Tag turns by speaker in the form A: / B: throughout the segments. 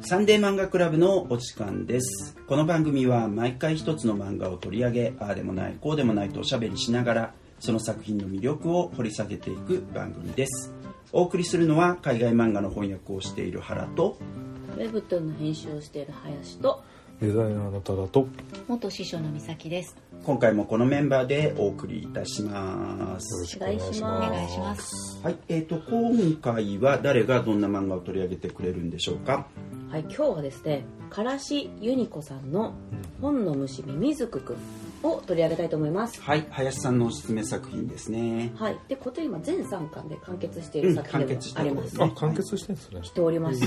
A: サンデー漫画クラブのお時間です。この番組は毎回一つの漫画を取り上げああでもないこうでもないとおしゃべりしながらその作品の魅力を掘り下げていく番組です。お送りするのは海外漫画の翻訳をしている原と
B: ウェブトゥンの編集をしている林と
C: デザイナーの多田と
D: 元師匠の美咲です。
A: 今回もこのメンバーでお送りいたします。
C: よろしくお願いします。
D: お願いします。
A: はいえー、と今回は誰がどんな漫画を取り上げてくれるんでしょうか？
B: はい今日はですねからしゆにこさんの「本の虫ミミズクくん」を取り上げたいと思います。
A: はい林さんのおすすめ作品ですね。
B: はいでこれ今全3巻で完結してい
A: うん
B: る作品でもあります、
C: あ完結してんですね。
B: しております。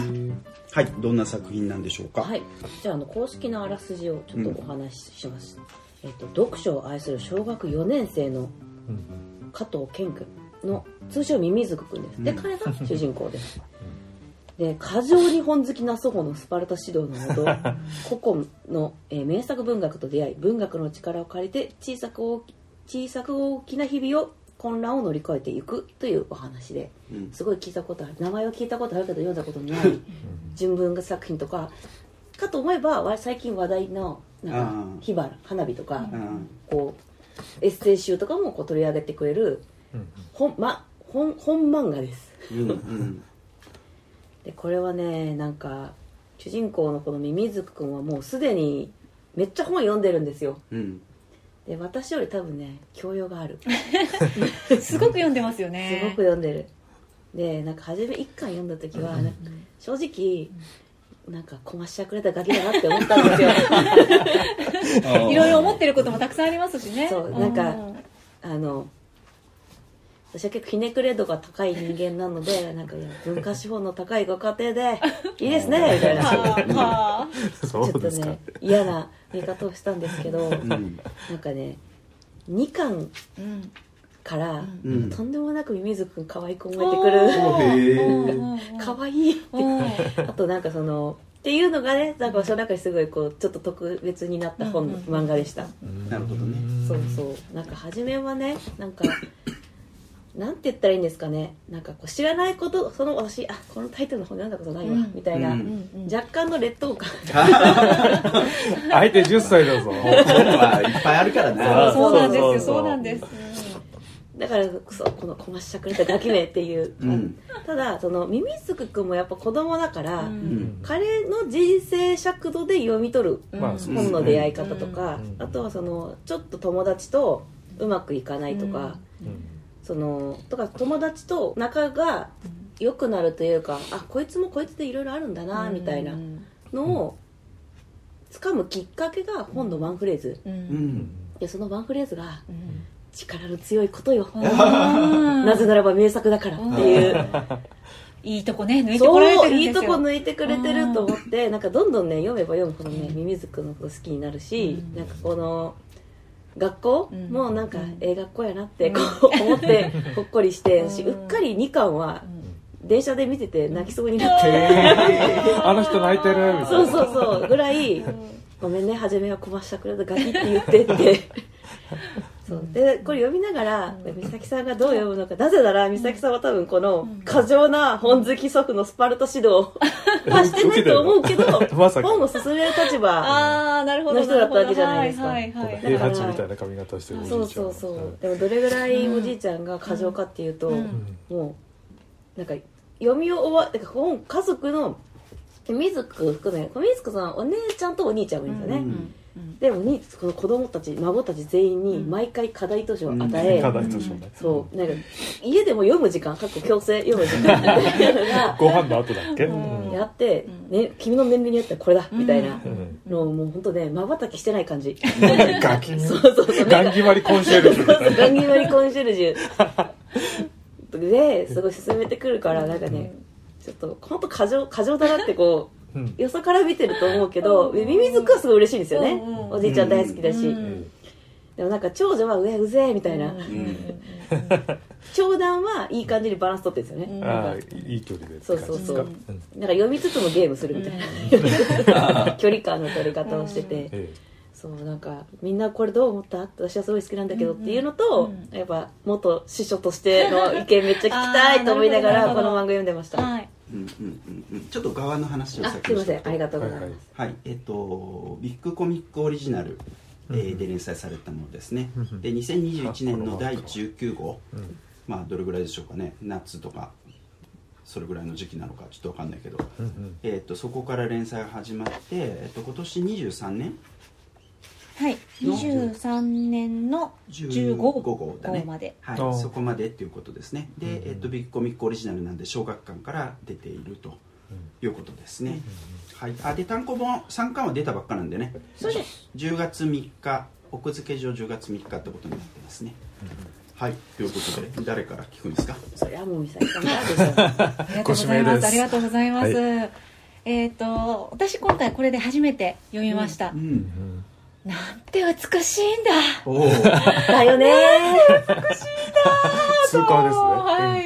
A: はいどんな作品なんでしょうか？
B: はいじゃああの公式のあらすじをちょっとお話しします、えっと読書を愛する小学4年生の
C: うん
B: 加藤健君の通称ミミズク君です。で
A: うん
B: 彼が主人公ですで過剰に本好きな祖母のスパルタ指導のもと 古今の、えー名作文学と出会い文学の力を借りて小さく大き小さく大きな日々を混乱を乗り越えていくというお話で
A: うん。
B: すごい聞いたことある。名前は聞いたことあるけど読んだことない。純文学作品とかかと思えばわ最近話題のなんか火花花火とか
A: うん。
B: こうエッセイ集とかもこう取り上げてくれる
C: うん。
B: 本,、ま、本本漫画です。
A: うんうん
B: でこれはねなんか主人公のこのミミズク君はもうすでにめっちゃ本読んでるんですよ。
A: うん。
B: で私より多分ね教養がある。
D: すごく読んでますよ
B: す
D: ね
B: ごく読んでる。でなんか初め一巻読んだ時は正直なんかこましゃくれたガキだなって思ったんですよ。
D: いろいろ思ってることもたくさんありますしね。
B: そうなんかあの私は結構ひねくれ度が高い人間なので なんかいや文化資本の高いご家庭で いいですねみたいな。ちょっとね嫌な見方をしたんですけど
A: うん。
B: なんかね2巻
D: うん
B: から、
A: うん。
B: とんでもなくミミズくん可愛く思えて
D: お
B: くる 可愛いって。
D: うん
B: あとなんかそのっていうのがねなんかその中ですごいこうちょっと特別になった本、
D: うんうん。
B: 漫画でした、
A: なるほどね。
B: そうそう。なんか初めはねなんかなんて言ったらいいんですかね。なんかこう知らないことその私あこのタイトルの本読んだことないわ、
D: うん。
B: みたいな、
A: うん
D: うん
B: 若干の劣等感。
C: 相手10歳だぞ。
A: 本はいっぱいあるからな。
D: そうなんですよ。
C: そう
D: なんです。
B: だからそうこのこましゃくれたガキ名っていう、
A: うん。
B: ただそのミミズク君もやっぱ子供だから、彼の人生尺度で読み取る本の出会い方とか、
C: うん。
B: あとはそのちょっと友達とうまくいかないとか、
C: うん
B: そのとか友達と仲が良くなるというかあこいつもこいつでいろいろあるんだなみたいなのを掴むきっかけが本のワンフレーズ。
D: うん。
A: う
D: うん。
A: ん
B: でそのワンフレーズが
D: うん。
B: 力の強いことよ
D: うん。
B: なぜならば名作だからっていう。
D: いいとこね抜いてこられ
B: そういい
D: てるんですよ。
B: とこ抜いてくれてると思ってなんかどんどんね読めば読むほどねミミズクのこと好きになるし、
D: うん。
B: なんかこの学校
D: うん。
B: もなんか
D: うん。
B: ええ学校やなってこう思って ほっこりして私
D: う
B: っかり2巻は
D: うん。
B: 電車で見てて泣きそうになって。
C: あの人泣いてる。みたいな
B: そうそうそう。ぐらいごめんね初めはこましたくれたガキって言ってってそう。でこれ読みながら美咲さんがどう読むのか。なぜなら美咲さんは多分この過剰な本好き祖父のスパルタ指導はしてないと思うけど
C: まさか。
B: 本を勧める立場
D: ああなるほど
B: の人だったわけじゃないですか。
D: はいはいはい
C: 平八みたいな髪型してるおじいちゃん
B: そうそうそう。でもどれぐらいおじいちゃんが過剰かっていうと、
D: うん。
B: もうなんか読み終わなんか本家族の水く含め水くさんお姉ちゃんとお兄ちゃんもいるんですよね、
A: うん
B: でもにこの子供たち孫たち全員に毎回課題図書を与え、
C: 課題図書ね。
B: そう。なんか家でも読む時間かっこ強制読む時間みたいなのが
C: ご飯の後だっけ？
D: うん。
B: やって、
D: うん。
B: ね、君の年齢によってはこれだみたいな。
C: うん。
B: のをもう本当ねまばたきしてない感じ。
C: ガキ
B: そうそうそう。
C: ガン決まりコンシェルジュ
B: ガンギマリコンシェルジュ。ですごい進めてくるからなんかねちょっと本当過剰過剰だなってこう
C: うん
B: よそから見てると思うけどミミズクはすごい嬉しいんですよね。
D: うんうん
B: おじいちゃん大好きだし。
D: うん
B: でもなんか長女は上うぜえみたいな。
D: うん
B: 長男はいい感じにバランス取ってるんですよね。
D: うん。
C: ああいい距離で
B: そう
C: 感じですか？
B: そうそう
C: う。ん。
B: なんか読みつつもゲームするみたいな。距離感の取り方をしてて。
C: え
B: そうなんかみんなこれどう思った？私はすごい好きなんだけどっていうのと、
D: うん
B: やっぱ元司書としての意見めっちゃ聞きたいと思いながらこの漫画読んでました、
D: はい
A: うんうんうんうん。ちょっと側の話を
B: あ
A: 先
B: すいません。ありがとうございます、
A: はい。えっ、とビッグコミックオリジナル、えーで連載されたものですね。
C: うん
A: で2021年の第19号。
C: うん。
A: まあどれぐらいでしょうかね。夏とかそれぐらいの時期なのかちょっとわかんないけど、
C: うんうん。
A: えー、とそこから連載が始まって、えー、と今年23年
D: はい。23年の15
A: 15号だね。
D: まで
A: はいそこまでっていうことですね。で、
C: うん。
A: えー、とビッグコミックオリジナルなんで小学館から出ているということですね、はい、あで単行本3巻は出たばっかなんでね。
B: そうです。
A: 10月3日奥付け上10月3日ってことになってますね、はい。ということで誰から聞くんですか？
B: それはもう美咲さんからでしょ
D: ありがとうございます。ありがとうございます、
C: は
D: えっ、と私今回これで初めて読みました、
A: うん
C: うん
D: なんて美しいんだ。
B: だよね。
C: 通過ですね。
D: はい、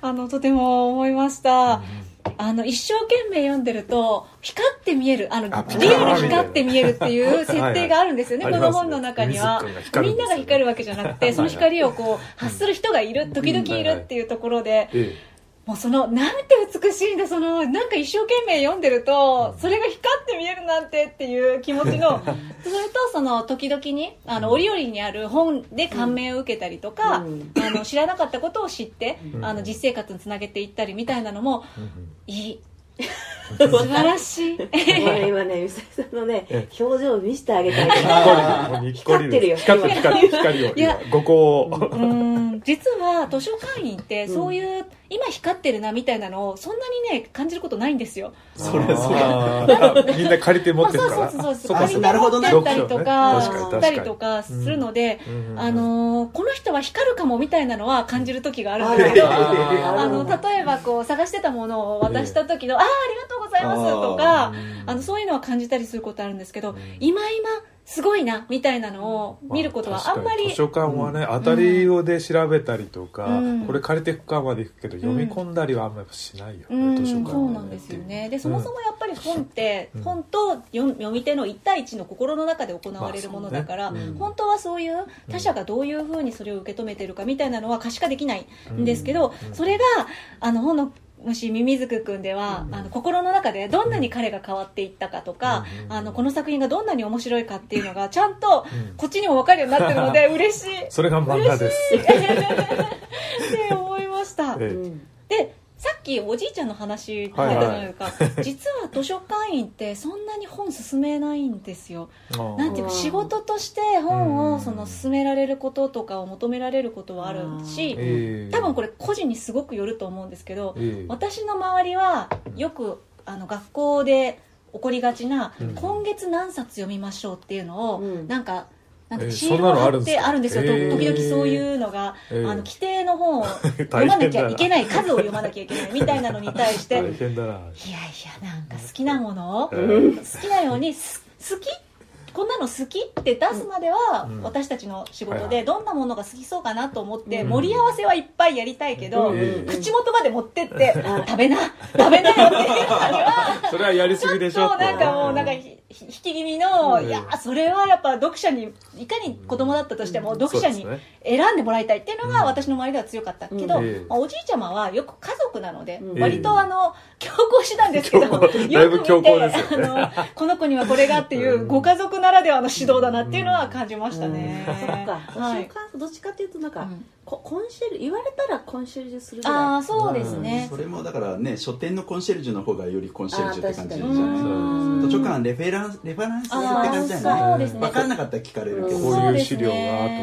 D: あのとても思いました、あの一生懸命読んでると光って見える。あの
C: あ
D: リアルに光って見える。っていう設定があるんですよね、
C: はい。
D: この本の中には。みんなが光る。わけじゃなくてその光をこう発する人がいる。時々いるっていうところで
C: え
D: もうそのなんて美しいんだそのなんか一生懸命読んでるとそれが光って見えるなんてっていう気持ちの それとその時々にあの折々にある本で感銘を受けたりとか、
B: うん。
D: あの知らなかったことを知って、
C: うん。
D: あの実生活につなげていったりみたいなのも
C: えうん。
D: いい。素晴らしい。
B: 今ね美咲さんのね
C: え
B: 表情を見せてあげたい。光ってるよ。
C: 光ってる光る光を
D: いや
C: 今五個を
D: うーん実は図書館員ってそういう、今光ってるなみたいなのをそんなにね感じることないんですよ。
C: それそれあみんな借りて持ってるから。
D: まあそうそうそうそう。
A: あ
D: 借りて
A: なるほどね
D: 持ってあったりとかしたりとかするので、
C: うん。
D: あのーこの人は光るかもみたいなのは感じる時があるんですけど、
C: あ
D: あの例えばこう探してたものを渡した時の「ああーありがとうございます」とか
C: うん
D: あのそういうのは感じたりすることあるんですけど、
C: ん。
D: 今今すごいなみたいなのを見ることはあんまり
C: 確かに図書館はね、当たりをで調べたりとか、
D: うん。
C: これ借りていくかまで行くけど、読み込んだりはあんまりしないよね、
D: うん、
C: 図書館は
D: そうなんですよね。でそもそもやっぱり本って、
C: うん。
D: 本と読読み手の1対1の心の中で行われるものだから、
C: まあね。うん。
D: 本当はそういう他者がどういうふうにそれを受け止めてるかみたいなのは可視化できないんですけど、
C: うん。
D: それがあの本の虫ミミズク君では、
C: うん
D: あの心の中でどんなに彼が変わっていったかとか、
C: うん
D: あのこの作品がどんなに面白いかっていうのがちゃんと
C: うん。
D: こっちにも分かるようになってるので 嬉しい。っ
C: それが漫画です、
D: て 思いました。
C: え
B: うん
D: できおじいちゃんの話出たじゃないですか、実は図書館員ってそんなに本進めないんですよ。
C: え
D: なんていうか
B: うん
D: 仕事として本
C: うん
D: をその進められることとかを求められることはあるし
C: ええ。
D: 多分これ個人にすごくよると思うんですけど
C: ええ。
D: 私の周りはよくあの学校で起こりがちな
C: うん。
D: 今月何冊読みましょうっていうのを
B: うん。
D: なんかなん
C: えー
D: かシールを貼ってあるんですよ、
C: そんなのあるんですか
D: 時々そういうのが、
C: えー。
D: あの規定の本を 読まなきゃいけない数を読まなきゃいけないみたいなのに対して いやいやなんか好きなものを、
C: うん
D: 好きなようにす好きこんなの好きって出すまでは、
C: うん。
D: 私たちの仕事でどんなものが好きそうかなと思って、
C: うん。
D: 盛り合わせはいっぱいやりたいけど、
C: うん。
D: 口元まで持ってって、
B: うん
D: 食べな食べなよっていうのには
C: それはやりすぎでしょって。
D: そうなんかもうなんか引き気味の、
C: うん。
D: いやそれはやっぱ読者にいかに子供だったとしても、読者に選んでもらいたいっていうのが
C: うん。
D: 私の周りでは強かった。けど、まあおじいちゃまはよく家族なので、
B: うん。
D: 割とあの強硬手段ですけど
C: 強硬だいぶ強硬ですよね。
D: あのこの子にはこれがっていうご家族ならではの指導だなっていうのは感じましたね、
B: そっか。
D: はい。
B: 私どっちかっていうとなんか、
D: うん。
B: こコンシェル言われたらコンシェルジュするぐらい。
D: ああそうですね、
A: それもだからね書店のコンシェルジュの方がよりコンシェルジュって感じじゃない
B: あー
D: 確かに。
A: 図書館レフェランスレファランスって
D: あ
A: 感じじゃ
D: ーそうですね。
A: ない分からなかったら聞かれるけ
B: うん
A: ど
C: こういう資料が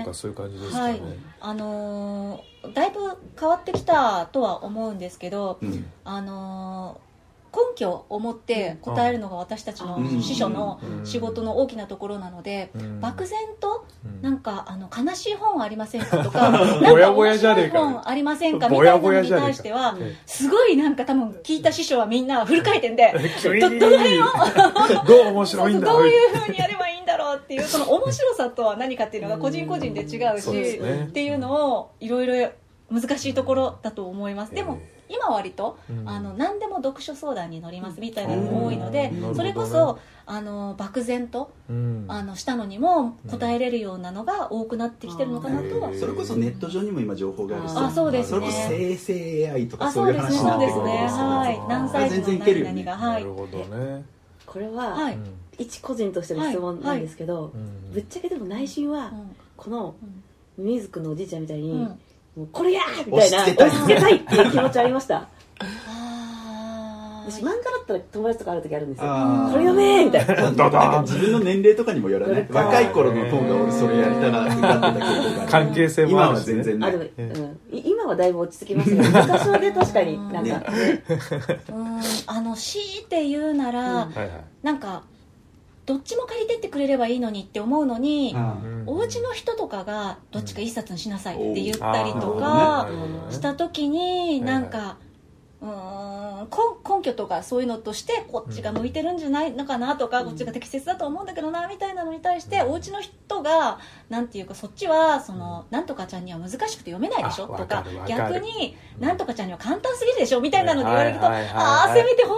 C: とかそういう感じですかね、
D: はい。あのーだいぶ変わってきたとは思うんですけど、
A: うん。
D: あのー根拠を持って答えるのが私たちの
A: うん。
D: 司書の
C: うん。
D: 仕事の大きなところなので、
C: うん。
D: 漠然と
C: うん。
D: なんかあの悲しい本ありませんかとか なか面白い本ありませんかみ
C: ぼ
D: たいなのに対しては
C: え
D: すごいなんか多分聞いた師匠はみんなフル回転で どどの辺を？
C: どう面白いんだ？
D: そうそうどういうふうにやればいいんだろうっていうその面白さとは何かっていうのが個人個人で違うしっていうのをいろいろ難しいところだと思いますでも今割と、
C: うん。
D: あの何でも読書相談に乗りますみたいなのも多いので、
C: うん
D: それこそあの漠然と
C: うん。
D: あのしたのにも答えれるようなのが多くなってきてるのかなとは、
C: うん。
A: それこそネット上にも今情報があるし
D: あそうですね。
A: それこそ生成 AI とか
D: あ
A: そういう話になってくる。んですよ
D: はい。何歳児の
A: 全然いけるよね。
D: 何々がは
C: ないるほどね。
B: これは、
D: はい、
C: うん
B: 一個人としての質問なんですけど、
C: うん。
B: ぶっちゃけでも内心は、
D: うん。
B: この
D: うん。
B: ミズクのおじいちゃんみたいに、これやー！みたいな
A: 押し付けたい。
B: っていう気持ちありました。私漫画だったら友達とかある時あるんですよ。これ読めーみたいな。
A: なんか自分の年齢とかにもよらない。若い頃のトーンが俺それやりたがってた傾向が
C: 関係性も
A: 今は
C: あるしね。
A: 全然ない。
B: ある、うん、い今はだいぶ落ち着きましたけど昔はね確かになんか、
D: うん。あの強いて言うなら、
B: うん。
C: はいはい。
D: なんかどっちも借りてってくれればいいのにって思うのに、
A: あ
D: お家の人とかがどっちか一冊にしなさいって言ったりとかした時になんかうーん根根拠とかそういうのとしてこっちが向いてるんじゃないのかなとかこっちが適切だと思うんだけどなみたいなのに対してお家の人がなんていうかそっちはそのなんとかちゃんには難しくて読めないでしょ？
C: あ
D: とか逆になんとかちゃんには簡単すぎるでしょ？みたいなので言われるとああせめて本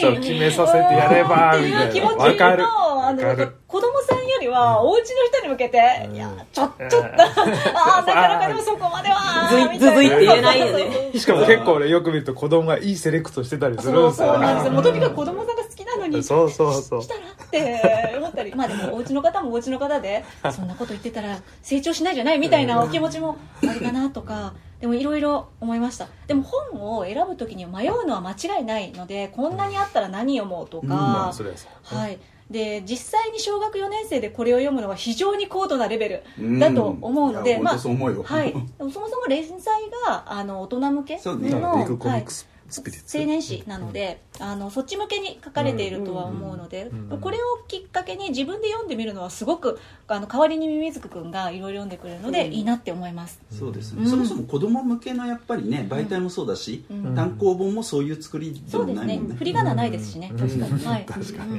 D: 人に
C: 決めさせてやれば
D: っていう気持ちのあの子供さはお家の人に向けて、
C: うん。
D: いやちょちょっと ああなかなかでもそこまでは
B: ず
D: たな。
B: ずずいって言えないよね。
C: しかも結構俺よく見ると子供がいいセレクトしてたりするん
D: そう
C: ですよ
D: そうなんですよもうとにかく子供さんが好きなのに
C: そうそうそう。
D: したらって思ったり。まあでもお家の方もお家の方で そんなこと言ってたら成長しないじゃないみたいなお気持ちもあるかなとかでもいろいろ思いました。でも本を選ぶ時に迷うのは間違いないのでこんなにあったら何読もうとか、
A: うん。
C: まあそれはそう。
D: はい、で実際に小学4年生でこれを読むのは非常に高度なレベルだと思うので、まあ
A: そう思うよ。
D: はい、そもそも連載があの大人向けの、
C: コミ
D: はい
C: ックス
D: 青年誌なので、あのそっち向けに書かれているとは思うので、
C: うん。うん。
D: これをきっかけに自分で読んでみるのはすごくあの代わりにミミズク君がいろいろ読んでくれるので、
B: うん。
D: いいなって思います。
A: そうですね、
D: うん。
A: そもそも子供向けのやっぱりね媒体もそうだし、
D: うん。
A: 単行本もそういう作りで
D: そうですね
A: もないもんね。
D: 振り仮名ないですしね、
C: うん
D: 確かに、はい、
C: 確か
D: に、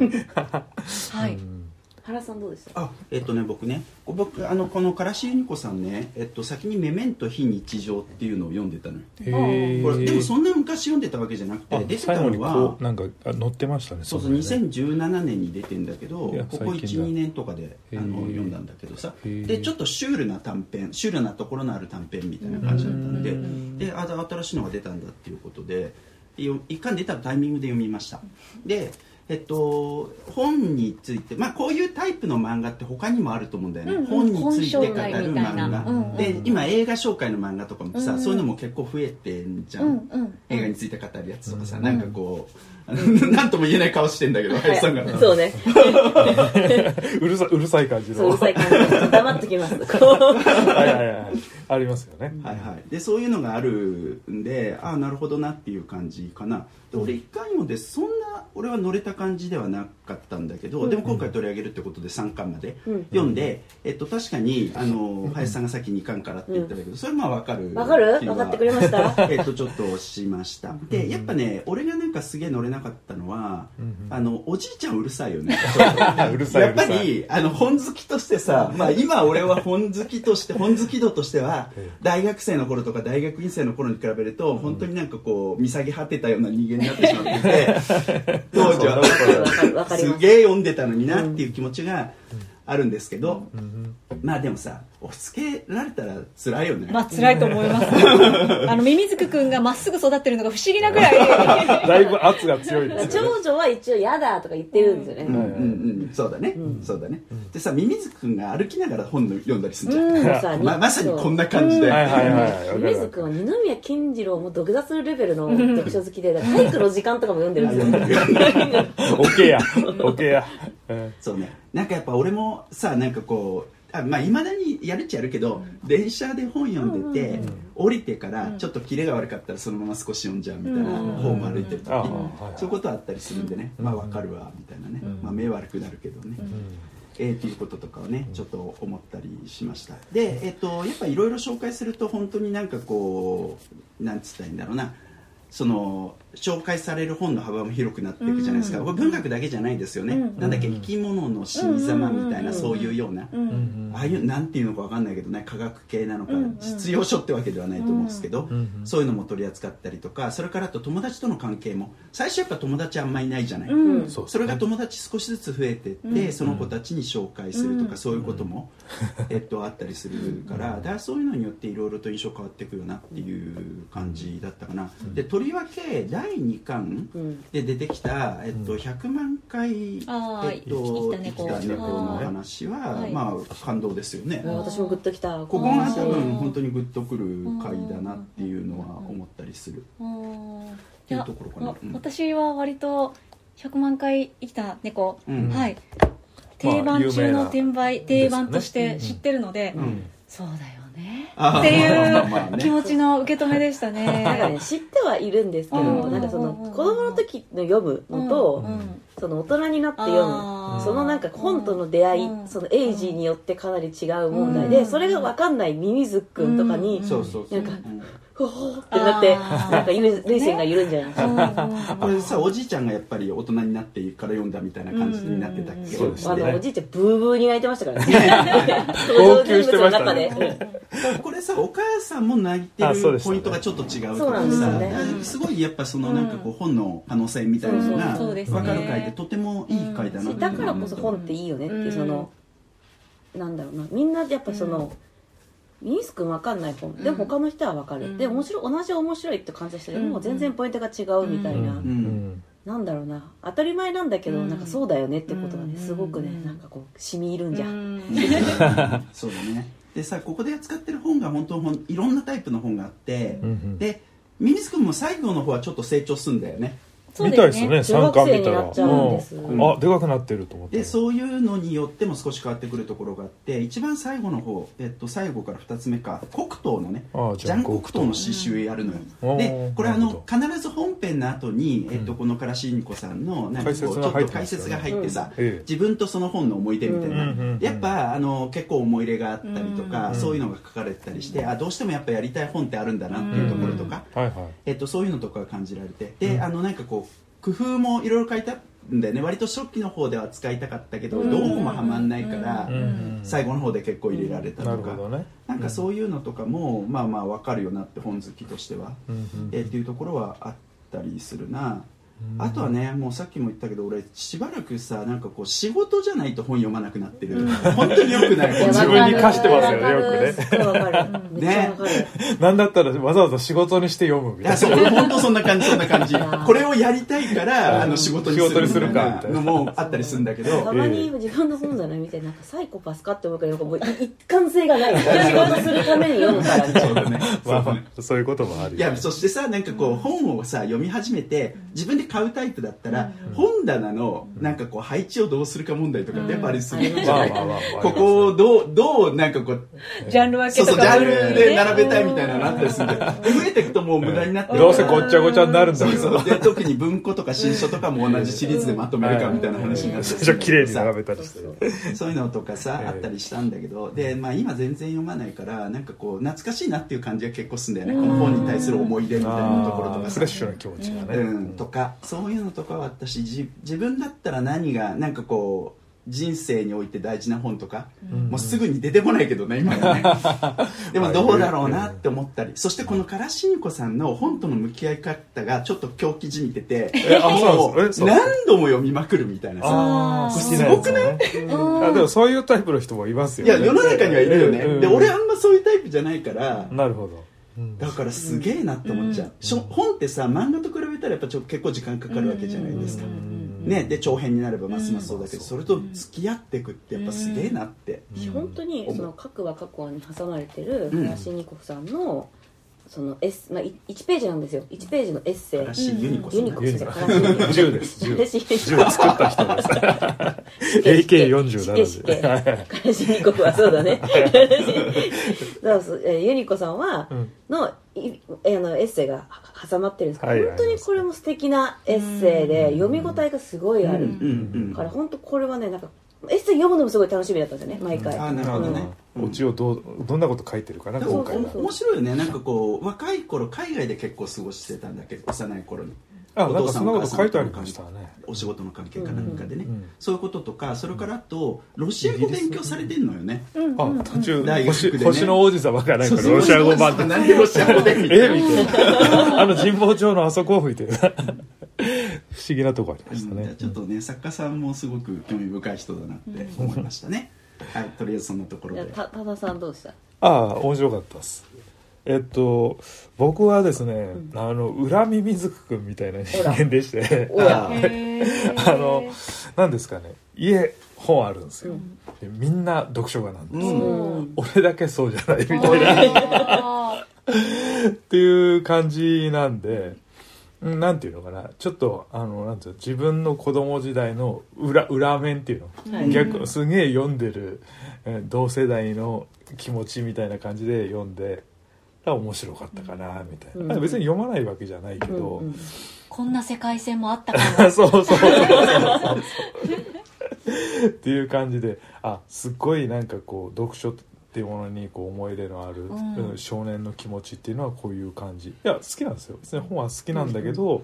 D: はい、
C: うん
B: 原さんどうでした？
A: あえっとね僕ね僕あのこのからしゆにこさんね、えっと、先に「メメント非日常」っていうのを読んでたのこれでも
C: ー
A: そんな昔読んでたわけじゃなくて
C: あ
A: 出てたのは
C: こうなんかあ載ってましたね
A: そうそう
C: のね。
A: 2017年に出てんだけどここ
C: 最近だ。
A: 12年とかであの読んだんだけどさ。でちょっとシュールな短編シュールなところのある短編みたいな感じだったんで
C: うん。
A: であ新しいのが出たんだっていうことでよ一巻出たタイミングで読みました。でえっと、本について、まあ、こういうタイプの漫画って他にもあると思うんだよね、
D: うんうん
A: 本について語る漫画、
D: うんうん
A: で今映画紹介の漫画とかもさ、
D: うんうん。
A: そういうのも結構増えてんじゃん、
D: うんうん
A: 映画について語るやつとかさ、
C: うん
A: なんかこう、なんとも言えない顔してんだけど、林さんが。
B: そうね。
C: うるさうるさい感じの。
B: そううるさい感じで黙ってきます。
C: はいはいはいありますよね。
A: はいはい、でそういうのがあるんでああなるほどなっていう感じかな。で俺一回もでそんな俺は乗れた感じではなかったんだけど、でも今回取り上げるってことで3巻まで
B: うん。
A: 読んで、えっと、確かにあの林さんがさっき2巻からって言ったんだけど、それまあ分かる
B: わかる？分かってくれました？
A: えっと、ちょっとしました。でやっぱね俺がなんかすげえ乗れなかったのは、
C: うん
A: あのおじいちゃんうるさいよね。
C: うるさい
A: やっぱりあの本好きとしてさ、まあ、今俺は本好きとして本好き度としては
C: ええ。
A: 大学生の頃とか大学院生の頃に比べると本当になんかこう見下げ果てたような人間になってしまっていて 当時は。
B: す。
A: げえ読んでたのになっていう気持ちがあるんですけど、
C: うん
A: まあでもさ押し付けられたら辛いよね、
D: まあ辛いと思います。あのミミズク君がまっすぐ育ってるのが不思議なぐらい。
C: だいぶ圧が強いですよね。
B: 長女は一応嫌だとか言ってるんですよね、
A: うんうんうん。そうだね、そうだね、でさミミズくんが歩きながら本の読んだりするじゃん、
B: うん。さ
A: ままさにこんな感じで、
C: はいはいはい。はいわかる
B: 水君は二宮金次郎も土下座するレベルの読書好きで体育の時間とかも読んでるんですよ。
C: オッケーや。オッケーや。うん
A: そうね。なんかやっぱ俺もさなんかこうあまあいまだにやるっちゃやるけど、電車で本読んでて、降りてからちょっとキレが悪かったらそのまま少し読んじゃうみたいな、ホーム歩いてる時、そういうことあったりするんでね、まあわかるわみたいなね、まあ目悪くなるけどね、えー、っていうこととかをねちょっと思ったりしました。でえっ、とやっぱいろいろ紹介すると本当になんかこうなんつったらいいんだろうなその紹介される本の幅も広くなっていくじゃないですか、これ文学だけじじゃないですよね、
D: うん。
A: なんだっけ生き物の死に様みたいな、
D: うん。
A: そういうような、ああいうなんていうのかわかんないけどね。科学系なのか、
D: うん
A: 実用書ってわけではないと思うんですけど、
C: うん。
A: そういうのも取り扱ったりとか。それからあと友達との関係も。最初やっぱ友達あんまいないじゃない、
D: うん。
C: そう
A: それが友達少しずつ増えてって、
D: うん。
A: その子たちに紹介するとか、
D: うん。
A: そういうことも、えっと、あったりするから、だからそういうのによっていろいろと印象変わってくるなっていう感じだったかな、でとりわけ第2巻
B: うん。
A: で出てきた、えっと、100万回、えっと、
D: 生きた猫。
A: の話は、
D: はい。
A: まあ感動ですよね、
B: うん私もグッときた。
A: ここが多
B: 話
A: 分本当にグッとくる回だなっていうのは思ったりする。
D: うん。
A: っていうところかな。
D: あ
A: うん。
D: 私は割と100万回生きた猫、
A: うん。
D: はい。定番中の転売、定番として知ってるので、
A: うん。
D: そうだよっていう気持ちの受け止めでした
B: なんかね
D: ね。
B: 知ってはいるんですけど、
D: うん。
B: なんかその
D: うん
B: 子供の時の読むのと、
D: うんうん。
B: その大人になって読むそのなんか本との出会い、
D: うん
B: そのエイジーによってかなり違う問題で、
D: うん。
B: それが分かんないミミズくんとかに、なんかほーってなってなんか涙腺が緩んじゃないですか、
A: これさおじいちゃんがやっぱり大人になってから読んだみたいな感じになってたっけ、
C: そうです
B: あ
C: ね。
B: のおじいちゃんブーブーに泣いてましたからね。登場人物の中で。
A: これさお母さんも泣いてるポイントがちょっと違うと
B: そう
A: かさ、
B: なんですよね。
A: すごいやっぱそのなんかこう本の可能性みたいなのが
D: そうそうですね。
A: 分かる回でとてもいい回だな
B: だからこそ本っていいよねっていうその、なんだろうな。みんなやっぱその、ミニス君分かんない本でも他の人は分かる、
D: うん。
B: で面白い同じ面白いって感じしたけども、
D: うん
B: 全然ポイントが違うみたいな、なんだろうな。当たり前なんだけど、
D: うん。
B: なんかそうだよねってことがね
D: うん。
B: すごくね
D: うん。
B: なんかこう染み入るんじゃ、
D: うん。
A: そうだね。でさここで扱ってる本が本当ほんいろんなタイプの本があって、でミニス君も最後の方はちょっと成長するんだよね
D: そう
C: 見
D: だよね。
C: たいですね三巻見たら
B: 中学生になっちゃうんです。
C: うん。あでかくなってると思って。
A: でそういうのによっても少し変わってくるところがあって一番最後の方、えっと、最後から2つ目か黒糖のね
C: あじゃあ
A: ジャン黒糖の刺繍やるのよ、
C: うん。
A: でこれあの
C: ほ
A: 必ず本編の後に、えっと、このからしんこさんのなんかこうちょっと解
C: 解説
A: 説が
C: が入
A: 入ってさ、
C: ええ。
A: 自分とその本の思い出みたいな、やっぱあの結構思い入れがあったりとか、
C: うん。
A: そういうのが書かれてたりしてあどうしてもやっぱやりたい本ってあるんだなっていうところとか、えっと、そういうのとかが感じられて。で、あのなんかこう工夫もいろいろ書いてあるんだよね。割と初期の方では使いたかったけど、
D: うん。
A: どうもはまんないから、
C: うん。
A: 最後の方で結構入れられた
C: な
A: とか、なんかそういうのとかも、まあまあ分かるよなって本好きとしては、
C: うん。うん。
A: えーっていうところはあったりするな、あとはねもうさっきも言ったけど俺しばらくさなんかこう仕事じゃないと本読まなくなってる、本当によくない。
C: 自分に課してますよねよくね。
B: わかるすっごいわかる。めっちゃわかる、
C: なんだったらわざわざ仕事にして読むみたいな。
A: そう。俺本当そんな感じそんな感じ。
B: ー。
A: これをやりたいからあの仕事にする
C: 仕事にする
A: み
C: か。
A: たいなのもあったりするんだけど。
B: たまに自分の本棚見てなんかサイコパスかって思うけど一貫性がない。仕事するために読むからみたいな。
A: そうだね。
C: そういうこともある
A: いやそしてさなんかこう本をさ読み始めて自分で買うタイプだったら、本棚のなんかこう配置をどうするか問題とかってやっぱありするじゃない、ここをどうどうなんかこう
D: ジャンル分け
A: そうそうジャンルで並べたいみたいなのあったりするんでで増えていくともう無駄になってる。
C: どうせごっちゃごちゃになるんだ
A: そう
C: けど。
A: そうで特に文庫とか新書とかも同じシリーズでまとめるかみたいな話になって
C: 綺麗に並べたりして。
A: そういうのとかさ、
C: ええ。
A: あったりしたんだけどで、まあ、今全然読まないからなんかこう懐かしいなっていう感じが結構するんだよね。この本に対する思い出みたいなところとかさ。
C: フレッシュな気持ちがね。
A: うん、とかそういうのとかはあったしじ自分だったら何がなんかこう人生において大事な本とか、もうすぐに出てこないけどね今はね。でもどうだろうなって思ったりそしてこのカラシニコさんの本との向き合い方がちょっと狂気じみてて何度も読みまくるみたいなさ。
C: ああ
D: ー。
C: 好きなやつね。あでもそういうタイプの人もいますよ
A: いや世の中にはいるよね、
C: うん。
A: で俺あんまそういうタイプじゃないから、
C: なるほど。うん。
A: だからすげえなって思っちゃう、しょ本ってさ漫画と比べたらやっぱちょ結構時間かかるわけじゃないですか、ね、で長編になればますますそうだけど、それと付き合っていくってやっぱすげえなって、
B: 本当にその各話各話に挟まれてる
A: うん。
B: 林ニコフさんのそのエッセまあ、い1ページなんですよ。1ページのエッセイ。
A: ユニコさん
B: ユニコ
C: ユニコ
B: さんからし
C: 10です。10
B: 林
C: 10作った人です。AK47 で
B: 彼氏ニコフはそうだね。ユニコさんは、
C: うん。
B: のいえーあのエッセイがは挟まってるんですけど、
C: はい
B: 本当にこれも素敵なエッセイで読み応えがすごいある、から本当これはねなんかエッセイ読むのもすごい楽しみだったんですよね毎回、
A: あなるほどね。
C: オチをどうどん。なこと書いてるかな
A: でも
C: 今回は
A: 面白いよねなんかこう若い頃海外で結構過ごしてたんだけど幼い頃に。
C: あなんか
A: お父さ
C: そんなこと
A: お母さん
C: 書いてありましたね。
A: お仕事の関係かなんかでね、
C: うん。うん
A: そういうこととかそれからあとロシア語勉強されてんのよね。
C: あ途中
A: 大学でね。
C: 星星の王子様がなんかロシア語版で。
A: なんでロシア語でみたいな。
C: あの神保町のあそこを吹いてる不思議なとこありましたね。
A: うん。ちょっとね作家さんもすごく興味深い人だなって思いましたね、はいとりあえずそんなところで。
B: 多田さんどうでした？
C: ああ面白かったです。えっと僕はですね、あの裏ミミズク君みたいな人間でして。
A: あ
C: あの何ですかね。家本あるんですよ、でみんな読書家なんです、
B: うん。
C: 俺だけそうじゃないみたいな。っていう感じなんでうんなんていうのかな。ちょっとあのなんていうの自分の子供時代の裏裏面っていうの、
B: はい。
C: 逆すげえ読んでる、えー同世代の気持ちみたいな感じで読んであ面白かったかなみたいな、
B: うん。
C: 別に読まないわけじゃないけど、
B: うんうん
D: こんな世界線もあったかも
C: そうそうそうそうそう。っていう感じであすっごいなんかこう読書っていうものにこう思い入れのある、
D: うん。
C: うん少年の気持ちっていうのはこういう感じ。いや好きなんですよ。別に本は好きなんだけど、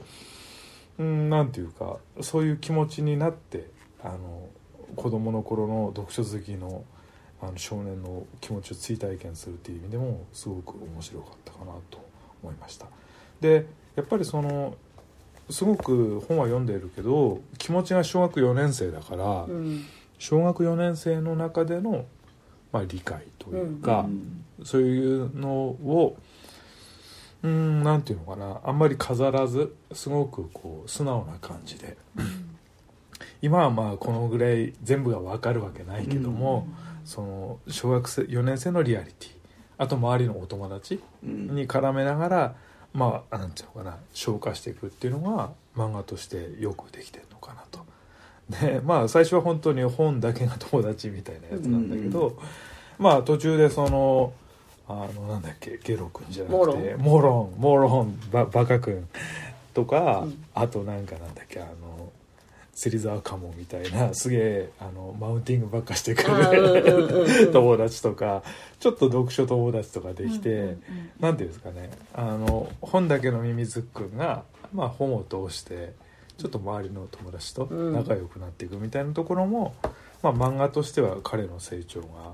C: うん、なんていうかそういう気持ちになってあの子供の頃の読書好きのあの少年の気持ちを追体験するっていう意味でもすごく面白かったかなと思いました。でやっぱりそのすごく本は読んでいるけど気持ちが小学4年生だから、
B: うん。
C: 小学4年生の中での、まあ、理解というか、そういうのをうんなんていうのかなあんまり飾らずすごくこう素直な感じで、今はまあこのぐらい全部が分かるわけないけども、その小学生4年生のリアリティあと周りのお友達
A: うん。
C: に絡めながらまあなんていうのかな消化していくっていうのが漫画としてよくできてるのかなと。でまあ最初は本当に本だけが友達みたいなやつなんだけど、まあ途中でそのあのなんだっけゲロ君じゃなくてモロン。モロンババカ君とか、
B: うん。
C: あとなんかなんだっけあの芹沢カモみたいなすげえあのマウンティングばっかしてくる
B: ん
C: 友達とかちょっと読書友達とかできて、
D: うんうんうん。
C: ていうんですかねあの本だけのミミズくんが、まあ、本を通してちょっと周りの友達と仲良くなっていくみたいなところも、まあ、漫画としては彼の成長が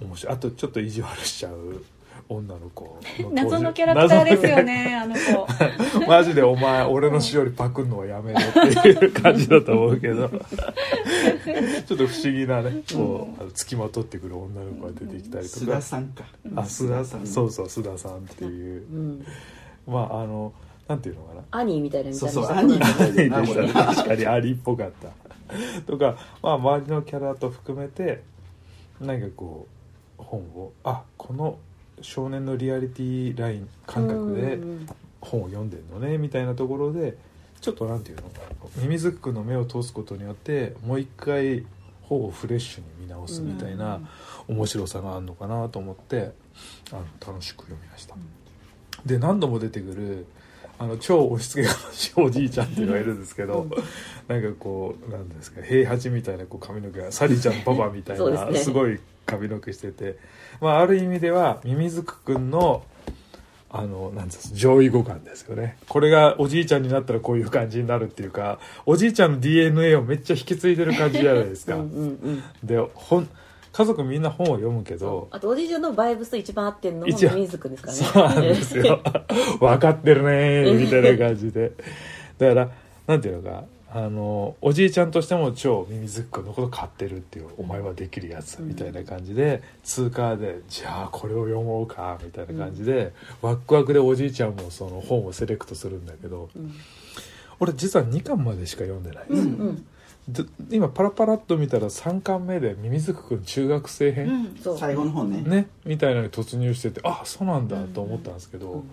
C: 面白い。あとちょっと意地悪しちゃう女の子。の登場
D: 謎のキャラクターですよねあの子。
C: マジでお前俺のしおりパクんのはやめろっていう感じだと思うけど。ちょっと不思議なねこうあの付きまとってくる女の子が出てきたりと
A: 須
C: か。
A: 田さんか。
C: あ須田さん。そうそう須田さんっていう。
B: うん。
C: まああのなんていうのかな。
B: 兄みたいな見た
A: そうそう兄みたいなこれ
C: した確かにアリっぽかった。とか、まあ、周りのキャラと含めてなんかこう本をあこの少年のリアリティライン感覚で
B: うん
C: 本を読んでるのねみたいなところでちょっとなんていうのミミズクの目を通すことによってもう一回本をフレッシュに見直すみたいな面白さがあるのかなと思ってあの楽しく読みました。で何度も出てくるあの超押し付けがましいおじいちゃんっていうのがいるんですけど、なんかこうなんですか平八みたいなこう髪の毛がサリーちゃんのパパみたいな
B: ね。
C: すごい髪の毛してて、まあ、ある意味ではミミズクくんのあのなんですか上位互換ですよね。これがおじいちゃんになったらこういう感じになるっていうかおじいちゃんの DNA をめっちゃ引き継いでる感じじゃないですか。
B: うんうんうん。
C: で本家族みんな本を読むけ
B: そ
C: ど
B: う。あとおじいちゃんのバイブスと一番合ってるのも水くんですからね。
C: そうなんですよ。分かってるねーみたいな感じで。だからなんていうのかあのおじいちゃんとしても超ミミズク君のこと買ってるっていうお前はできるやつみたいな感じで通過でじゃあこれを読もうかみたいな感じで、ワクワクでおじいちゃんもその本をセレクトするんだけど
B: うん。
C: 俺実は2巻までしか読んでないです、
B: うん
C: で今パラパラっと見たら3巻目でミミズク君中学生編、
D: うん。
A: 最後の方ね。
C: ね。みたいなのに突入しててあそうなんだと思ったんですけど、
B: うん。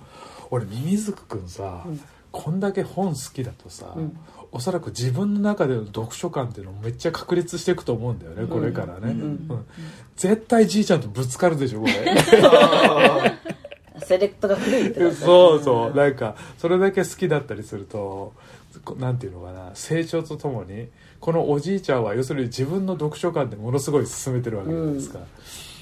C: 俺ミミズクくんさ、
B: うん。
C: こんだけ本好きだとさ、
B: うん。
C: おそらく自分の中での読書感っていうのめっちゃ確立していくと思うんだよねこれからね、
A: うん。
C: うん。絶対じいちゃんとぶつかるでしょこれ。
B: セレクトが古いって
C: そうそう。なんかそれだけ好きだったりするとこなんていうのかな成長とともにこのおじいちゃんは要するに自分の読書感でものすごい進めてるわけじゃないですか、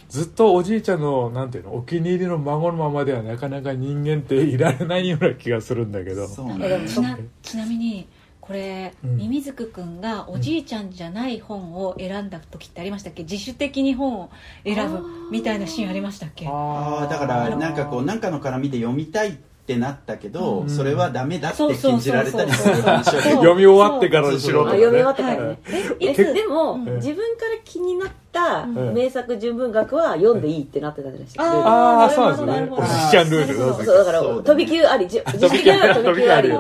C: ずっとおじいちゃんのなんていうのお気に入りの孫のままではなかなか人間っていられないような気がするんだけど。
A: そうなん
B: えでも
D: ちなちなみにこれ、
C: うん。
D: ミミズク君がおじいちゃんじゃない本を選んだ時ってありましたっけ？自主的に本を選ぶみたいなシーンありましたっけ？
A: ああだからなんかこう何かの絡みで読みたいってなったけど、
C: うん。
A: それはダメだって禁じられたりする
C: 読み終わってからにしろとか、ね、
B: あ読み終わってからね、
D: はい
B: でも、
D: うん。
B: 自分から気になった
C: ん。
B: 名作純文学は読んでいいってなってたじゃないですか、
C: ああそうなんですね。おじいちゃんルール。
B: そうだから飛び級あり。飛び級あり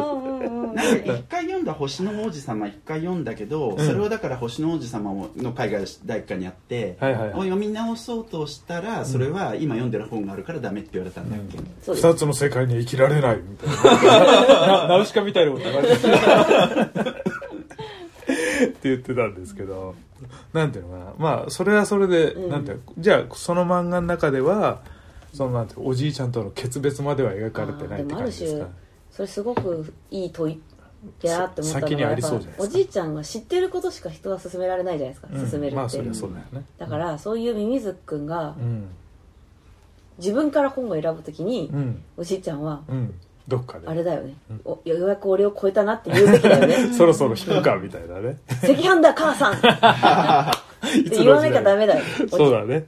A: なんか一回読んだ星の王子様一回読んだけど、
C: ん。
A: それはだから星の王子様の海外第一回にあって、
C: はいはいはい。
A: を読み直そうとしたらそれは今読んでる本があるからダメって言われたんだっけ、
B: そうです。
C: 二つの世界に生きられないみたいな。なナウシカみたいなこと言われてって言ってたんですけどなんていうのかなまあそれはそれで、
B: うん
C: なんていうのじゃあその漫画の中ではそのなんておじいちゃんとの決別までは描かれてないって感じですか
B: それすごくいい問いやなって思ったの
C: 先にあり
B: がやっぱおじいちゃんは知ってることしか人は進められないじゃないですか、
C: うん
B: 進めるって、
C: まあそそうだよね。
B: だからそういうミミズくんが
C: うん。
B: 自分から本を選ぶときに、
C: うん。
B: おじいちゃんは
C: うん。どっかで。
B: あれだよね、
C: うん。
B: おようやく俺を超えたなって言うべきだよね。
C: そろそろ引くかみたいなね。
B: 赤飯だ母さん。って言わなきゃダメだよ。
C: そうだね。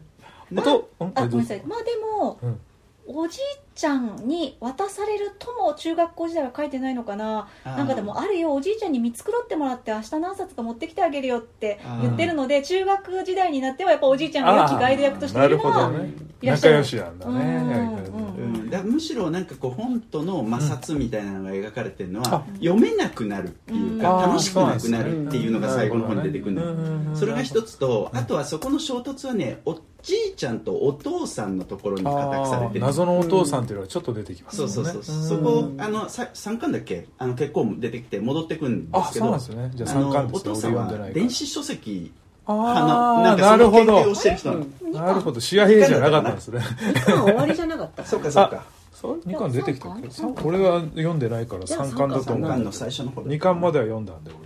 A: まあ
C: とうん？
D: あごめんなさい。まあでも、
C: うん
D: おじいちゃんに渡されるとも中学校時代は書いてないのかな？なんかでもあるよおじいちゃんに見繕ってもらって明日何冊か持ってきてあげるよって言ってるので中学時代になってはやっぱおじいちゃんが良きガイド役としてい
C: なる
D: るのは
C: ほどね
D: いらっしゃる
C: 仲良しなんだね。
D: うんうん
A: うん、だからむしろなんかこう本との摩擦みたいなのが描かれてるのは、
C: あ
A: 読めなくなるっていうか、
C: うん。
A: 楽しくなくなるっていうのが最後の方に出てくるの。よ、
C: うん。
A: それが一つとあとはそこの衝突はねおじいちゃんとお父さんのところに固くされてる。
C: 謎のお父さんっていうのはちょっと出てきますもね。
A: そうんそうそう、
C: ん。
A: そこあのさ3巻だっけ？あの結構出てきて戻ってくるんで
C: あそう
A: すけど
C: なんですね。じゃあ
A: あの
C: 3巻ですね。
A: お父さんは
C: 俺読んでないから。
A: 電子書籍
C: あ
A: な
C: るほど。
A: してる人な
C: るほど。シアヘイじゃなかったんですね。
B: 2巻終わりじゃなかった。
A: そうかそうか。
C: そう？2巻出てきたっけ？俺は読んでないから
B: じゃあ
C: 3巻だと
A: 3
C: 思う。
A: 巻の最初の方
C: 2巻までは読んだんで俺。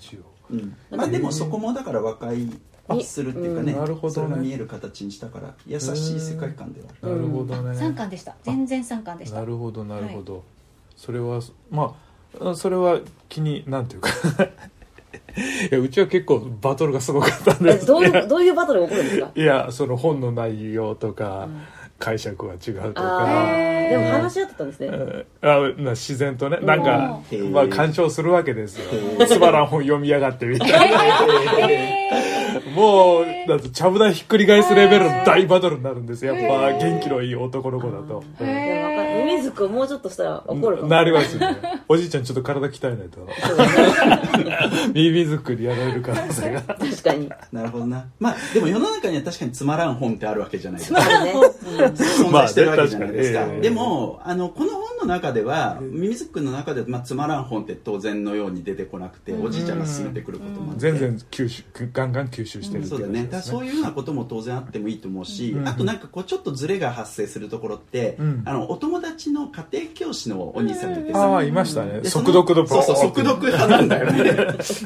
C: 一応。
A: うん、まあでもそこもだから和解するっていうかね,、
C: うんなるほどね。
A: それが見える形にしたから優しい世界観ではある。
C: なるほどね。
D: 3巻でした。全然3巻でした。
C: なるほどなるほど、それはまあそれは気になんていうか。いやうちは結構バトルがすごかったんです。
B: えどういうどういうバトルが起こるんですか？
C: いやその本の内容とか、解釈は違うと
B: あ
C: か
B: ーでも話し合ってたんですね。
C: うん。あな自然とねなんか、
A: うん
C: まあ、干渉するわけですよ。つまらん本読みやがってみたいな もうだってちゃぶ台ひっくり返すレベルの大バトルになるんです。よやっぱ元気のいい男の子だと、
D: へー
B: でもわかるミミズクもうちょっとしたら怒るかも。
C: なりますね。おじいちゃんちょっと体鍛えないと。
B: そうだね。
C: ビビ作りやられる可能性が。
B: 確かに。
A: なるほどな。まあでも世の中には確かにつまらん本ってあるわけじゃないですか。
B: あるね。
A: 存在してるわけじゃないですか,、でもあのこの本の中ではミミズクの中では、まあ、つまらん本って当然のように出てこなくて、おじいちゃんが進めてくることもあって。
C: 全然吸収ガンガン吸収してるって
A: そうだね。だからそういうようなことも当然あってもいいと思うし、
C: うん。
A: あとなんかこうちょっとズレが発生するところって、
C: うん。
A: あのお友達の家庭教師のお兄さんがいてさ、
C: ああいましたね。
A: でその
C: 速読の
A: そうそう 速読派なんだよね。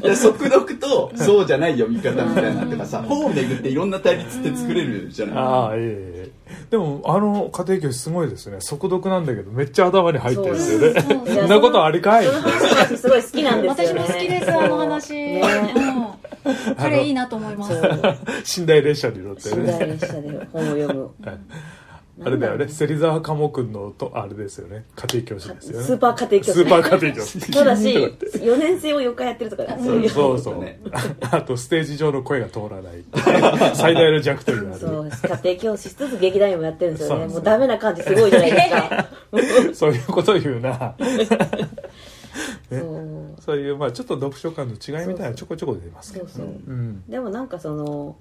A: で速読とそうじゃない読み方みたいなとかさ本を巡っていろんな対立って作れるじゃない。
C: ああええでもあの家庭教師すごいですね。速読なんだけどめっちゃ頭に入ってるんですよね。
D: そう。
C: そんなことありかい。
B: その話がすごい好きなんですよね。
D: 私も好きですあの話、
B: ね
D: う。ん、彼いいなと思います。
B: そう
C: 寝台列車に乗ってね。
B: 寝台列車で本を読む。
C: はいあれだよね芹沢鴨くんのとあれですよね。家庭教師ですよね。
B: スーパー家庭教師。
C: スーパー家庭教師。
B: ただし 4年生を4回やってるとかそういう
C: そう。そう
A: ね
C: あとステージ上の声が通らない。最大の弱点がある。
B: そう家庭教師しつつ劇団員もやってるんですよね。もうダメな感じすごいじゃないですか。
C: そういうこと言うな。
B: そう。
C: そういうまあちょっと読書感の違いみたいなのちょこちょこ出ますけど。
B: そうそう。
C: うん。
B: でもなんかその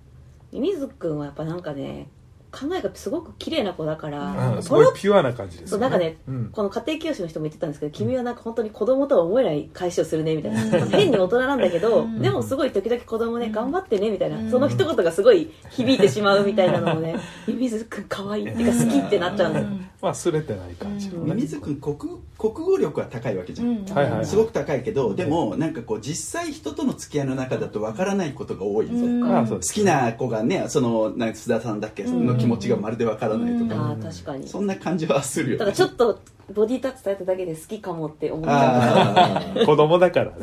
B: ミミズくんはやっぱなんかね考えがすごく綺麗な子だから、
C: うん。すごいピュアな感じです
B: そうなんかね、
C: うん。
B: この家庭教師の人も言ってたんですけど、君はなんか本当に子供とは思えない返しをするねみたいな、変に大人なんだけど、
D: うん。
B: でもすごい時々子供ね、頑張ってねみたいな、
D: うん。
B: その一言がすごい響いてしまうみたいなのもね、ミミズくん可愛いっていうか好きってなっちゃうんだよ。
C: まあすれてない感じの
B: うん。
C: ね
A: ミミズ君国国語力は高いわけじゃん、
D: うん
C: はいはいはい。
A: すごく高いけどでもなんかこう実際人との付き合いの中だとわからないことが多いぞ、
D: うん。
A: 好きな子がねそのなんか須田さんだっけ、
D: うん。
A: の気持ちがまるでわからないとか、
B: ああ、確かに。
A: そんな感じはするよ、
B: だからちょっとボディタッチされただけで好きかもって思っちゃ
A: あー。
C: 子供だからね。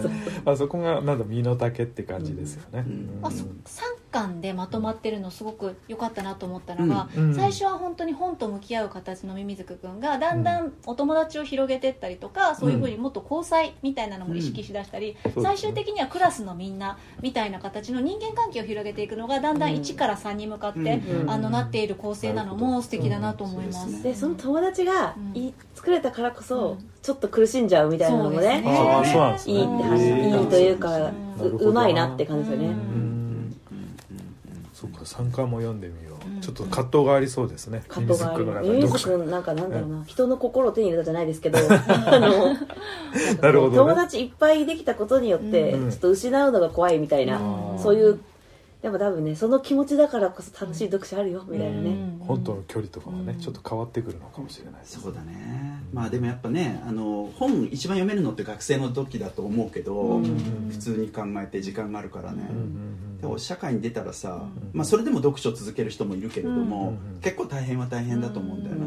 C: まあそこがなんだ身の丈って感じですよね、
A: うん。
D: あそ3巻でまとまってるのすごく良かったなと思ったのが、
C: うん。うん。
D: 最初は本当に本と向き合う形のミミズクくんがだんだんお友達を広げてったりとか、そういうふうにもっと交際みたいなのも意識しだしたり、
C: うん。
D: 最終的にはクラスのみんなみたいな形の人間関係を広げていくのがだんだん1から3に向かって、
B: うん。
D: あのなっている構成なのも素敵だなと思います。
A: うんそうです。ね
B: でその友達が
D: うん。
B: い作れたからこそ、
D: うん。
B: ちょっと苦しんじゃうみたいなのもね
C: ああそうなんですね。
B: いいって話、いいというか、
D: う
B: ううまいなって感じですよね、
C: そうか三巻も読んでみよう、
D: うん。
C: ちょっと葛藤がありそうですね。
B: カットがある
C: ミミズ
B: 君なんかなんだろうな、人の心を手に入れたじゃないですけど。あの
C: なるほどね。
B: 友達いっぱいできたことによって、
C: うん。
B: ちょっと失うのが怖いみたいな、
C: うん
B: そういうでも多分ねその気持ちだからこそ楽しい読書あるよみたいなね、
C: 書本との距離とかはね、
D: うん。
C: ちょっと変わってくるのかもしれない
A: そうだね。まあでもやっぱねあの本一番読めるのって学生の時だと思うけど、
B: うん。
A: 普通に考えて時間があるからね、でも社会に出たらさ、
C: うん。
A: まあ、それでも読書を続ける人もいるけれども、
C: うん。
A: 結構大変は大変だと思うんだよな、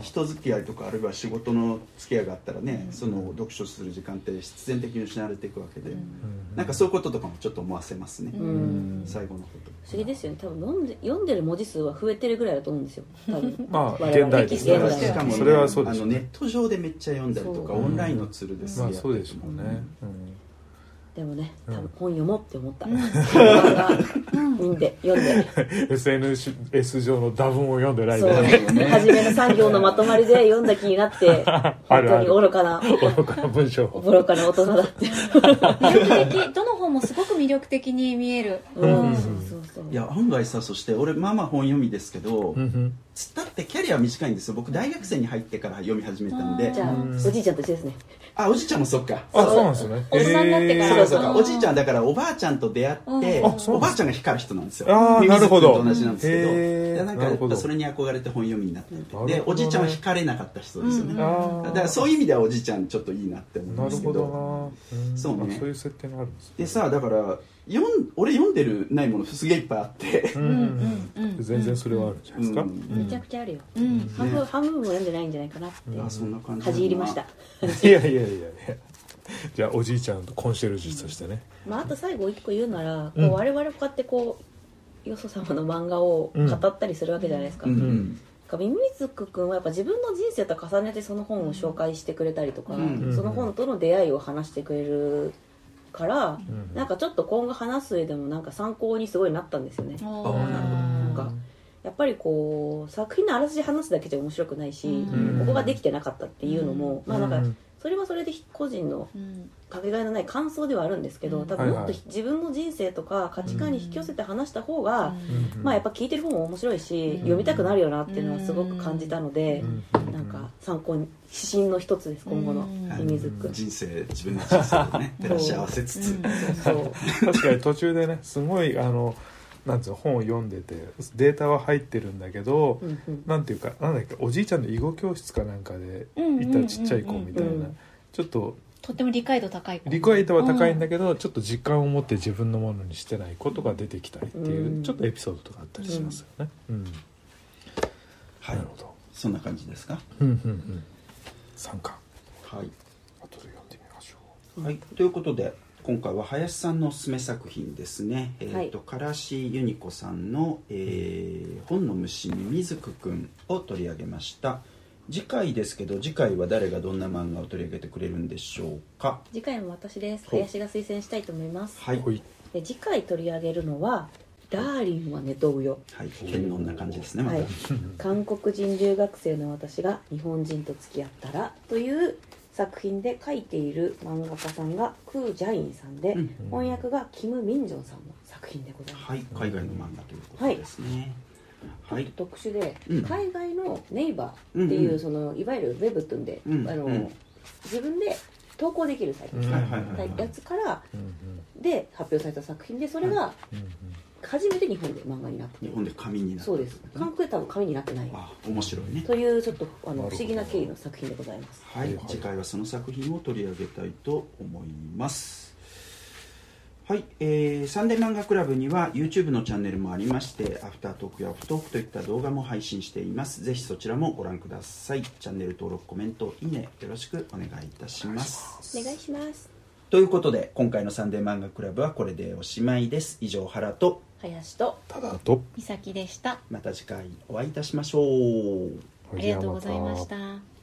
A: 人付き合いとかあるいは仕事の付き合いがあったらね、その読書する時間って必然的に失われていくわけで、
C: うん。
A: なんかそういうこととかもちょっと思わせますね、
B: うん。
A: 最後のこと
B: 不思議ですよね。多分読んで読んでる文字数は増えてるぐらいだと思うんですよ。多分。
C: まあ現代ですね
A: しかも、ね、
C: それはそうです
A: あのネット上でめっちゃ読んだりとか、オンラインのツールです
C: まあ
A: げえ
C: そうでしょうね、
B: でもね
C: うん。
B: 多分本読もうって思った、読ん。で読んで。
C: うん SNS 上の打文を読んでないで。
B: 初めの産業のまとまりで読んだ気になって
C: あ
B: 本当に愚かな
C: 愚かな文章。を
B: 愚かな大人だって。
D: 魅力的どの本もすごく魅力的に見える、
B: うん。そうそうそう。
A: いや案外さそして俺まあまあ本読みですけど、
C: うんうん
A: つったってキャリアは短いんですよ。僕大学生に入ってから読み始めたんで。
B: じゃあ
C: うん。
B: おじいちゃんと一緒ですね。
A: あおじいちゃんもそっか。
C: あそうなんですね。
D: 大人になってから
A: そうかそうか
D: う。ん
A: おじいちゃんだからおばあちゃんと出会っておばあちゃんが光る人なんですよ。
C: あー
A: ミミズ
C: なるほど
A: 同じなんですけどいやなんかそれに憧れて本読みになってて。
C: なるほどね。
A: でおじいちゃんは光れなかった人ですよね。
D: うん
A: だからそういう意味ではおじいちゃんちょっといいなって思うんですけど。
C: どな、ん
A: そうね。
C: あそういう設定があるんですね。
A: でさだから読ん俺読んでるないものすげえいっぱいあって。
C: 全然それはあるんじゃないですか、
A: うん。
B: めちゃくちゃあるよ。
D: うん。
B: 半分半分も読んでないんじゃないかなって。
A: あそんな感じ
B: 恥じ入りました。
C: いやいやいやいや。じゃあおじいちゃんとコンシェルジュとしてね、
B: まあ、あと最後一個言うなら、
C: うん。
B: こう我々こうやってこうよそ様の漫画を語ったりするわけじゃないですか、
A: うん。
B: かミミズク君はやっぱ自分の人生と重ねてその本を紹介してくれたりとか、
A: うん。
B: その本との出会いを話してくれるから、
C: うん。
B: なんかちょっと今後話す上でもなんか参考にすごいなったんですよね。
A: な
B: んかやっぱりこう作品のあらすじ話すだけじゃ面白くないし、
D: うん。
B: ここができてなかったっていうのも、まあなんか
C: うん
B: それはそれで個人の
D: うん。
B: かけがえのない感想ではあるんですけど
D: うん。
B: 多分もっと
C: はいはい。
B: 自分の人生とか価値観に引き寄せて話した方が、
C: うん。
B: まあやっぱ聞いてる方も面白いし、
D: うん。
B: 読みたくなるよなっていうのはすごく感じたので、
C: うん。
B: なんか参考に指針の一つです今後の
D: うん
B: ミミズク、
A: 人生自分の人生をね 照らし合わせつつ、
B: そう
C: 確かに途中でねすごいあのなんつうの本を読んでてデータは入ってるんだけど、
B: うんうん。
C: なんていうかなんだっけおじいちゃんの囲碁教室かなんかで
D: うん
C: いたちっちゃい子みたいな、
B: うん
C: ちょっと
D: とっても理解度高い子。
C: 理解度は高いんだけど、ちょっと実感を持って自分のものにしてないことが出てきたりっていう、
B: うん。
C: ちょっとエピソードとかあったりしますよね。うん。
A: はい。
C: なるほど。
A: そんな感じですか？
C: うんうんうん。三巻。
A: はい、
C: 後で読んでみましょ
A: はい、ということで今回は林さんのおすすめ作品ですね、えーとからしゆにこさんの、えー本の虫ミミズクくん」を取り上げました。次回ですけど次回は誰がどんな漫画を取り上げてくれるんでしょうか？
B: 次回も私です。
A: ほう。
B: 林が推薦したいと思います。
A: はい、
C: う。ほい。
B: で次回取り上げるのは「ダーリンは寝飛ぶよ」
A: はい、剣能な感じですねまた、
B: はい、韓国人留学生の私が日本人と付き合ったらという作品で書いている漫画家さんがクー・ジャインさんで、
A: うん。
B: 翻訳がキム・ミンジョンさんの作品でございます、
A: はい、海外の漫画ということですね、はい。
B: 特殊で、
A: うん。
B: 海外のネイバーっていう、
A: うんうん。
B: そのいわゆるウェブっていうんで、
A: うん
B: あの
A: うん
B: 自分で投稿できるサイト、やつからで発表された作品でそれが初めて日本で漫画になって。
A: 日本で紙になった
B: そうです。韓国で多分紙になってない。
A: あ面白いね。
B: というちょっとあの不思議な経緯の作品でございます。
A: はい、
C: はい。
A: 次回はその作品を取り上げたいと思います。はい、えーサンデー漫画クラブには YouTube のチャンネルもありましてアフタートークやオフトークといった動画も配信しています。ぜひそちらもご覧ください。チャンネル登録コメントいいねよろしくお願いいたします。
B: お願いします。
A: ということで今回のサンデー漫画クラブはこれでおしまいです。以上原と
B: 林と
C: ただと。
D: 美咲でした。
A: また次回お会いいたしましょう。
D: ありがとうございました